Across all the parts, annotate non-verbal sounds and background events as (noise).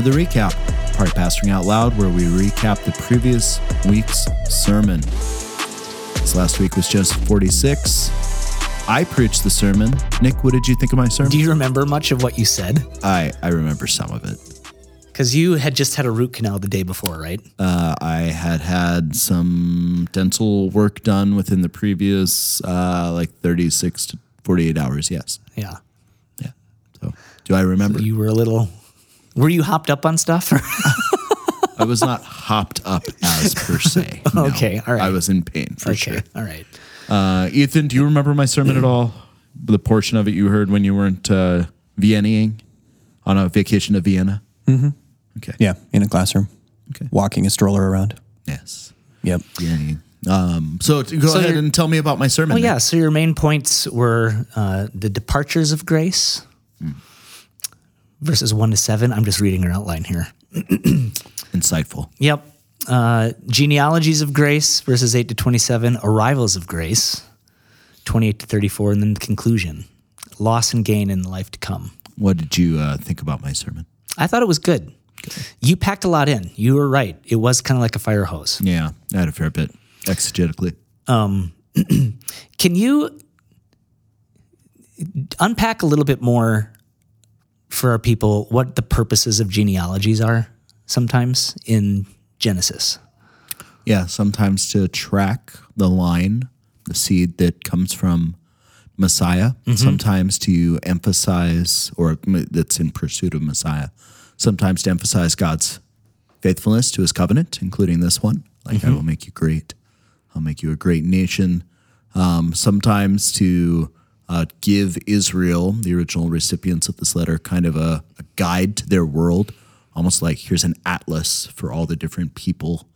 of the recap, part of Pastoring Out Loud, where we recap the previous week's sermon. This last week was Genesis 46. I preached the sermon. Nick, what did you think of my sermon? Do you remember much of what you said? I, I remember some of it. Because you had just had a root canal the day before, right? Uh, I had had some dental work done within the previous uh, like 36 to 48 hours. Yes. Yeah. Yeah. So, do I remember? You were a little. Were you hopped up on stuff? (laughs) I was not hopped up as per se. (laughs) no. Okay, all right. I was in pain for okay. sure. All right. Uh, Ethan, do you remember my sermon at all? The portion of it you heard when you weren't uh, Viennaing on a vacation to Vienna? Mm-hmm. Okay. Yeah, in a classroom. Okay. Walking a stroller around. Yes. Yep. Viennaing. Um, so go So ahead and tell me about my sermon. Well, Nick. yeah. So your main points were uh, the departures of grace, verses one to seven. I'm just reading your outline here. (clears throat) Insightful. Yep. Uh, genealogies of grace, verses 8 to 27, arrivals of grace, 28 to 34, and then the conclusion loss and gain in the life to come. What did you uh, think about my sermon? I thought it was good. You packed a lot in. You were right. It was kind of like a fire hose. Yeah, I had a fair bit exegetically. (clears throat) Can you unpack a little bit more for our people what the purposes of genealogies are sometimes in Genesis? Yeah, sometimes to track the line, the seed that comes from Messiah, sometimes to emphasize, or that's in pursuit of Messiah, sometimes to emphasize God's faithfulness to his covenant, including this one. Like, I will make you great, I'll make you a great nation. Um, sometimes to uh, give Israel, the original recipients of this letter, kind of a, a guide to their world, almost like here's an atlas for all the different people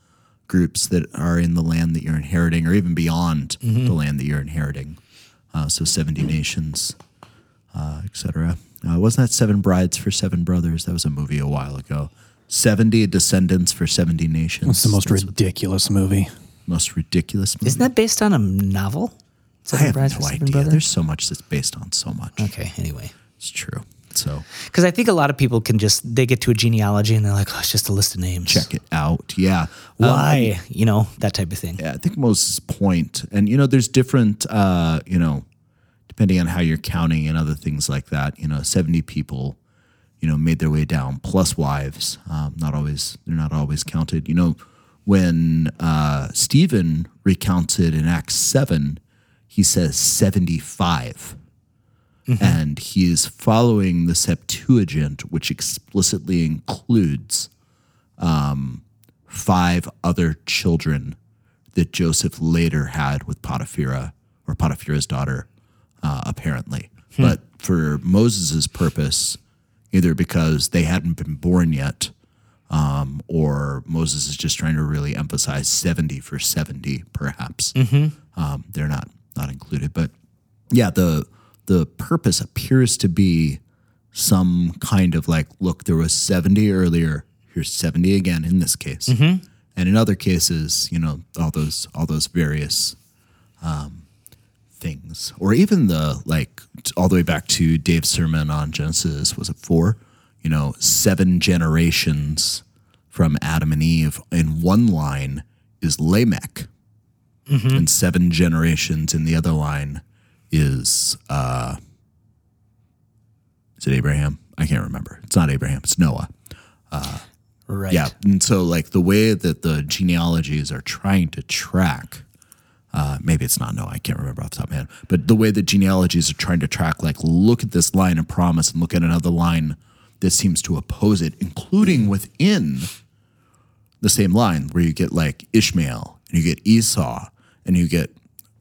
groups that are in the land that you're inheriting, or even beyond the land that you're inheriting. Uh, so 70 nations, uh, etc. Uh, wasn't that Seven Brides for Seven Brothers? That was a movie a while ago. 70 descendants for 70 nations. That's the most That's ridiculous movie. most ridiculous movie. Isn't that based on a novel? I have Brides no idea. Brothers? There's so much that's based on so much. Okay, anyway. It's true. So Because I think a lot of people can just, they get to a genealogy and they're like, oh, it's just a list of names. check it out. Yeah. Why? you know, that type of thing. Yeah, I think Moses' point, and you know, there's different, uh, you know, depending on how you're counting and other things like that. You know, 70 people, you know, made their way down, plus wives. Um, not always, they're not always counted. You know, when uh, Stephen recounted in Acts 7, he says 75. And he is following the Septuagint, which explicitly includes five other children that Joseph later had with Potipharah or Potiphera's daughter, uh, apparently. But for Moses' purpose, either because they hadn't been born yet, um, or Moses is just trying to really emphasize 70 for 70, perhaps. Um, they're not not included. But yeah, the the purpose appears to be some kind of like, look, there was 70 earlier, here's 70 again in this case. And in other cases, you know, all those all those various um, things. Or even the like all the way back to Dave's sermon on Genesis, was it four? You know, seven generations from Adam and Eve in one line is Lamech. And seven generations in the other line is uh is it Abraham? I can't remember. It's not Abraham, it's Noah. Right. Yeah. And so, like, the way that the genealogies are trying to track, uh, maybe it's not Noah, I can't remember off the top of my head, but the way that genealogies are trying to track, like, look at this line of promise and look at another line that seems to oppose it, including within the same line where you get like Ishmael and you get Esau and you get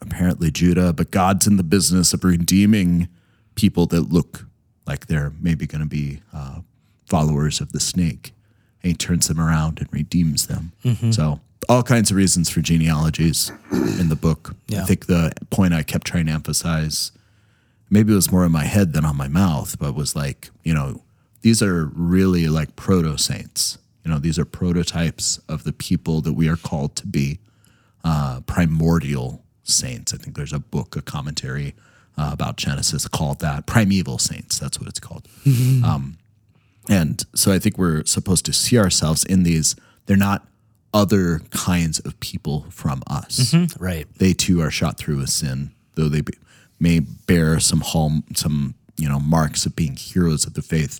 apparently Judah, but God's in the business of redeeming people that look like they're maybe going to be uh, followers of the snake. And he turns them around and redeems them. So, all kinds of reasons for genealogies in the book. I think the point I kept trying to emphasize maybe it was more in my head than on my mouth, but was like, you know, these are really like proto saints. You know, these are prototypes of the people that we are called to be uh, primordial saints. I think there's a book, a commentary uh, about Genesis called that Primeval Saints. That's what it's called. Um, And so I think we're supposed to see ourselves in these. They're not other kinds of people from us. Right. They too are shot through with sin, though they be, may bear some hall, some you know marks of being heroes of the faith.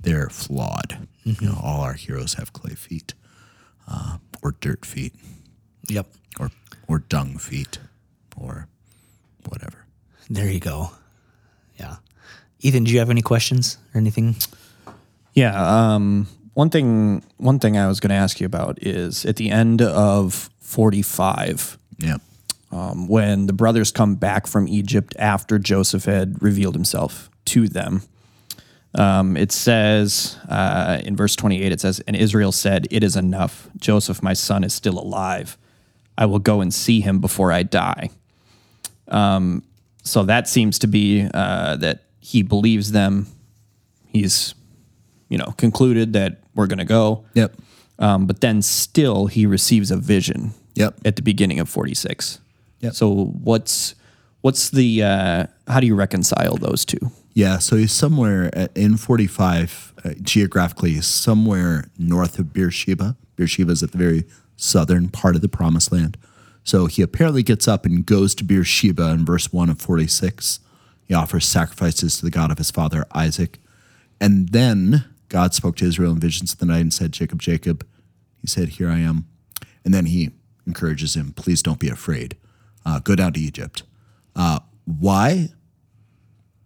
They're flawed. You know, all our heroes have clay feet, uh, or dirt feet, Yep. or or dung feet, or whatever. There you go. Yeah. Ethan, do you have any questions or anything? Yeah. Um, one thing. One thing I was going to ask you about is at the end of forty-five, Yeah. um, when the brothers come back from Egypt after Joseph had revealed himself to them. Um, it says uh, in verse 28, it says, And Israel said, It is enough. Joseph, my son, is still alive. I will go and see him before I die. Um, so that seems to be uh, that he believes them. He's, you know, concluded that we're going to go. Yep. Um, but then still he receives a vision Yep. at the beginning of 46. Yep. So what's what's the uh, how do you reconcile those two? Yeah, so he's somewhere at, in 45, uh, geographically, somewhere north of Beersheba. Beersheba is at the very southern part of the promised land. So he apparently gets up and goes to Beersheba in verse 1 of 46. He offers sacrifices to the God of his father Isaac. And then God spoke to Israel in visions of the night and said, Jacob, Jacob. He said, Here I am. And then he encourages him, Please don't be afraid. Uh, go down to Egypt. Uh, why?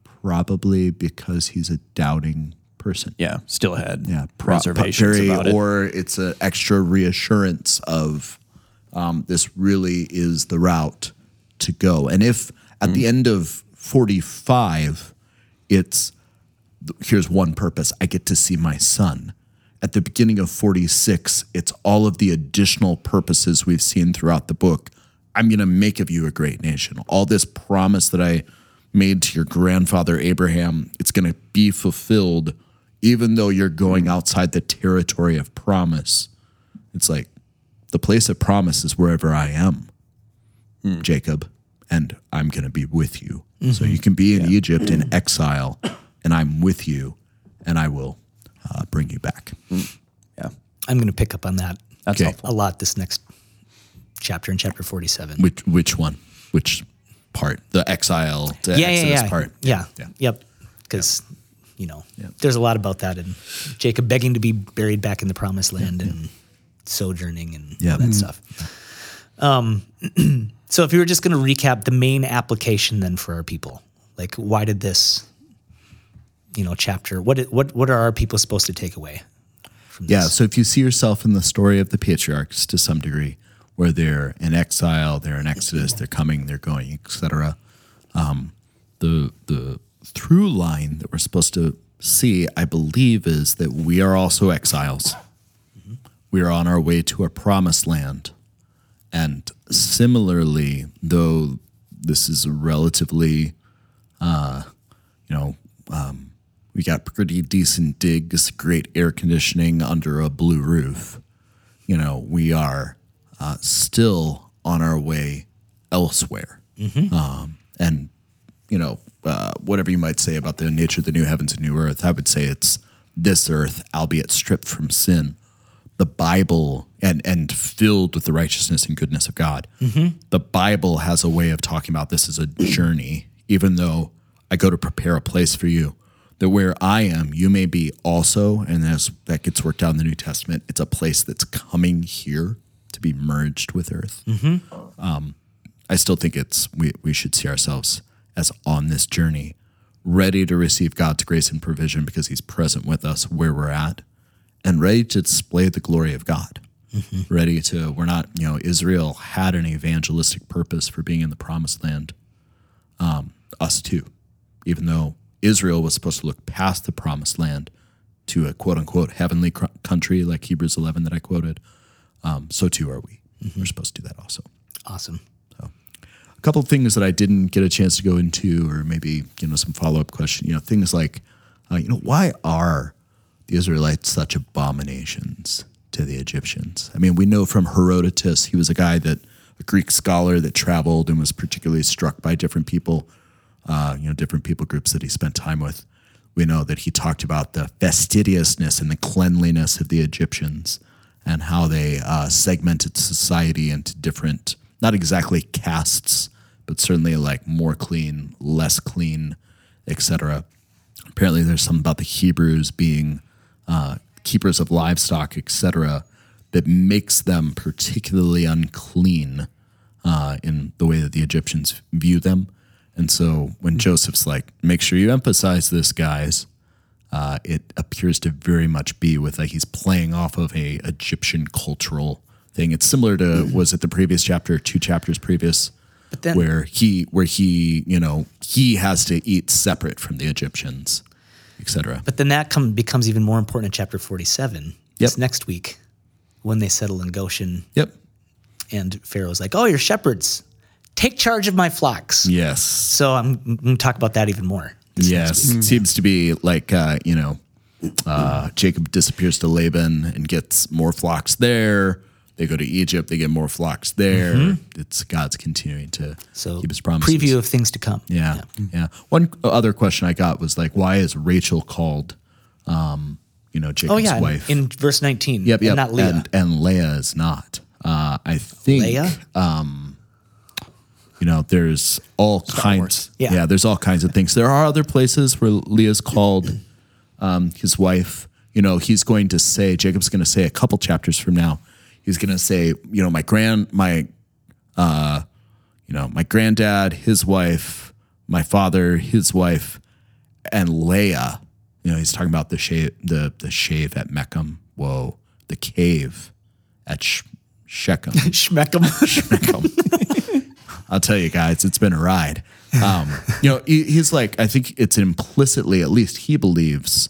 Probably because he's a doubting person. Yeah, still had Yeah, pro- reservations very- about it. Or it's an extra reassurance of um, this really is the route to go. And if at Mm. the end of 45, it's here's one purpose I get to see my son. At the beginning of 46, it's all of the additional purposes we've seen throughout the book. I'm going to make of you a great nation. All this promise that I made to your grandfather Abraham, it's going to be fulfilled even though you're going outside the territory of promise. It's like the place of promise is wherever I am, hmm. Jacob, and I'm going to be with you. So mm-hmm. you can be in Egypt in (clears throat) exile, and I'm with you, and I will uh, bring you back. Hmm. yeah, I'm going to pick up on that that's Okay. helpful. a lot this next chapter in chapter 47. Which which one? Which part? The exile to yeah, yeah, Exodus yeah. part. Yeah. yeah. Yep. Because, you know, there's a lot about that. And Jacob begging to be buried back in the promised land and sojourning and Yeah. all that stuff. Um, (clears throat) so if you were just going to recap the main application then for our people, like why did this, you know, chapter, what, what, what are our people supposed to take away from this? Yeah. So if you see yourself in the story of the patriarchs to some degree, where they're in exile, they're in Exodus, they're coming, they're going, etc. Um, the the through line that we're supposed to see, I believe, is that we are also exiles. We are on our way to a promised land, and similarly, though this is a relatively, uh, you know, um, we got pretty decent digs, great air conditioning under a blue roof. You know, we are uh, still on our way elsewhere. Um, and, you know, uh, whatever you might say about the nature of the new heavens and new earth, I would say it's this earth, albeit stripped from sin. The Bible and and filled with the righteousness and goodness of God. The Bible has a way of talking about this as a journey, even though I go to prepare a place for you. That where I am, you may be also, and as that gets worked out in the New Testament, it's a place that's coming here to be merged with earth. Um, I still think it's we, we should see ourselves as on this journey, ready to receive God's grace and provision because He's present with us where we're at, and ready to display the glory of God. Ready to, we're not, you know, Israel had an evangelistic purpose for being in the promised land. Um, us too, even though Israel was supposed to look past the promised land to a quote unquote heavenly cr- country like Hebrews 11 that I quoted. Um, so too are we. We're supposed to do that also Awesome. A couple of things that I didn't get a chance to go into, or maybe you know some follow up question. You know, things like, uh, you know, why are the Israelites such abominations to the Egyptians? I mean, we know from Herodotus, he was a guy that a Greek scholar that traveled and was particularly struck by different people, uh, you know, different people groups that he spent time with. we know that he talked about the fastidiousness and the cleanliness of the Egyptians and how they uh, segmented society into different, not exactly castes, but certainly like more clean, less clean, etc. Apparently, there's something about the Hebrews being uh, keepers of livestock, etc., that makes them particularly unclean uh, in the way that the Egyptians view them. And so when Joseph's like, make sure you emphasize this, guys, uh, it appears to very much be with like he's playing off of a Egyptian cultural thing. It's similar to was it the previous chapter, two chapters previous, But then- where he where he you know he has to eat separate from the Egyptians, etc. But then that come, becomes even more important in chapter 47. It's next week when they settle in Goshen Yep. and Pharaoh's like, oh, you're shepherds. Take charge of my flocks. Yes. So I'm, I'm going to talk about that even more. Yes, week. seems to be like uh, you know, uh, Jacob disappears to Laban and gets more flocks there. They go to Egypt, they get more flocks there. It's God's continuing to Mm-hmm. So keep His promises. preview of things to come. Yeah, yeah, One other question I got was like, why is Rachel called, um, you know, Jacob's Oh yeah, wife? in verse 19. yep, yep, And not Leah. and and Leah is not. Uh, I think Leah? you know, there's all kinds. Yeah. Yeah. there's all kinds of things. There are other places where Leah's called um, his wife. You know, he's going to say, Jacob's going to say a couple chapters from now, he's going to say, you know, my grand, my, uh, you know, my granddad, his wife, my father, his wife, and Leah. You know, he's talking about the shave, the the shave at Meckham. Whoa, the cave at Sh- Shechem. (laughs) Schmeckum. (laughs) I'll tell you guys, it's been a ride. Um, you know, he, he's like, I think it's implicitly, at least he believes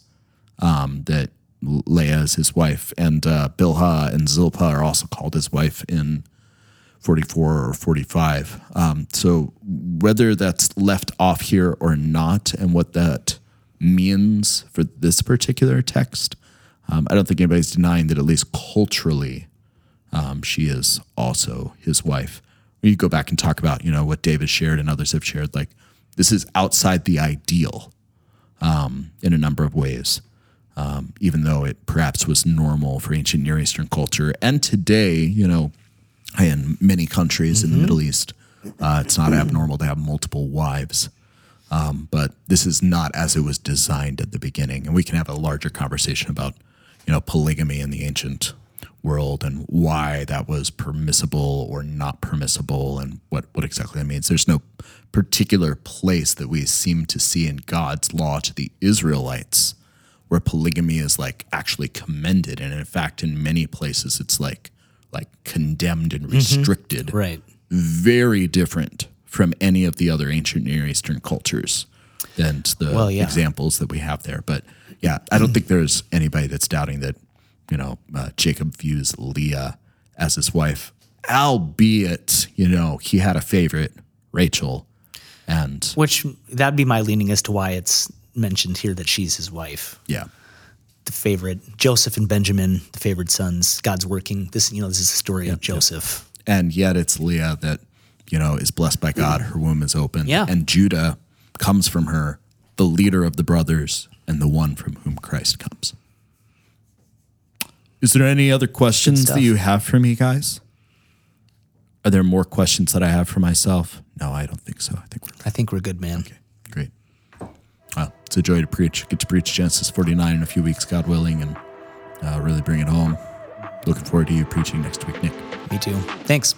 um, that Leah is his wife, and uh, Bilhah and Zilpah are also called his wife in 44 or 45. Um, so whether that's left off here or not, and what that means for this particular text, um, I don't think anybody's denying that at least culturally, um, she is also his wife. When you go back and talk about, you know, what David shared and others have shared, like this is outside the ideal um, in a number of ways, um, even though it perhaps was normal for ancient Near Eastern culture. And today, you know, in many countries in the Middle East, uh, it's not abnormal to have multiple wives. Um, but this is not as it was designed at the beginning. And we can have a larger conversation about, you know, polygamy in the ancient world and why that was permissible or not permissible and what, what exactly that means. There's no particular place that we seem to see in God's law to the Israelites where polygamy is like actually commended. And in fact, in many places, it's like like condemned and restricted right. very different from any of the other ancient Near Eastern cultures than the Well, yeah. examples that we have there. But yeah, I don't think there's anybody that's doubting that, you know, uh, Jacob views Leah as his wife, albeit, you know, he had a favorite, Rachel. And Which that'd be my leaning as to why it's mentioned here that she's his wife. yeah, The favorite Joseph and Benjamin, the favored sons. God's working. This, you know, this is the story of Joseph. and yet it's Leah that, you know, is blessed by God. Her womb is open. Yeah. And Judah comes from her, the leader of the brothers and the one from whom Christ comes. Is there any other questions that you have for me, guys? Are there more questions that I have for myself? No, I don't think so. I think we're I think we're good, man. great. Well, it's a joy to preach. Get to preach Genesis 49 in a few weeks, God willing, and uh, really bring it home. Looking forward to you preaching next week, Nick. Me too. Thanks.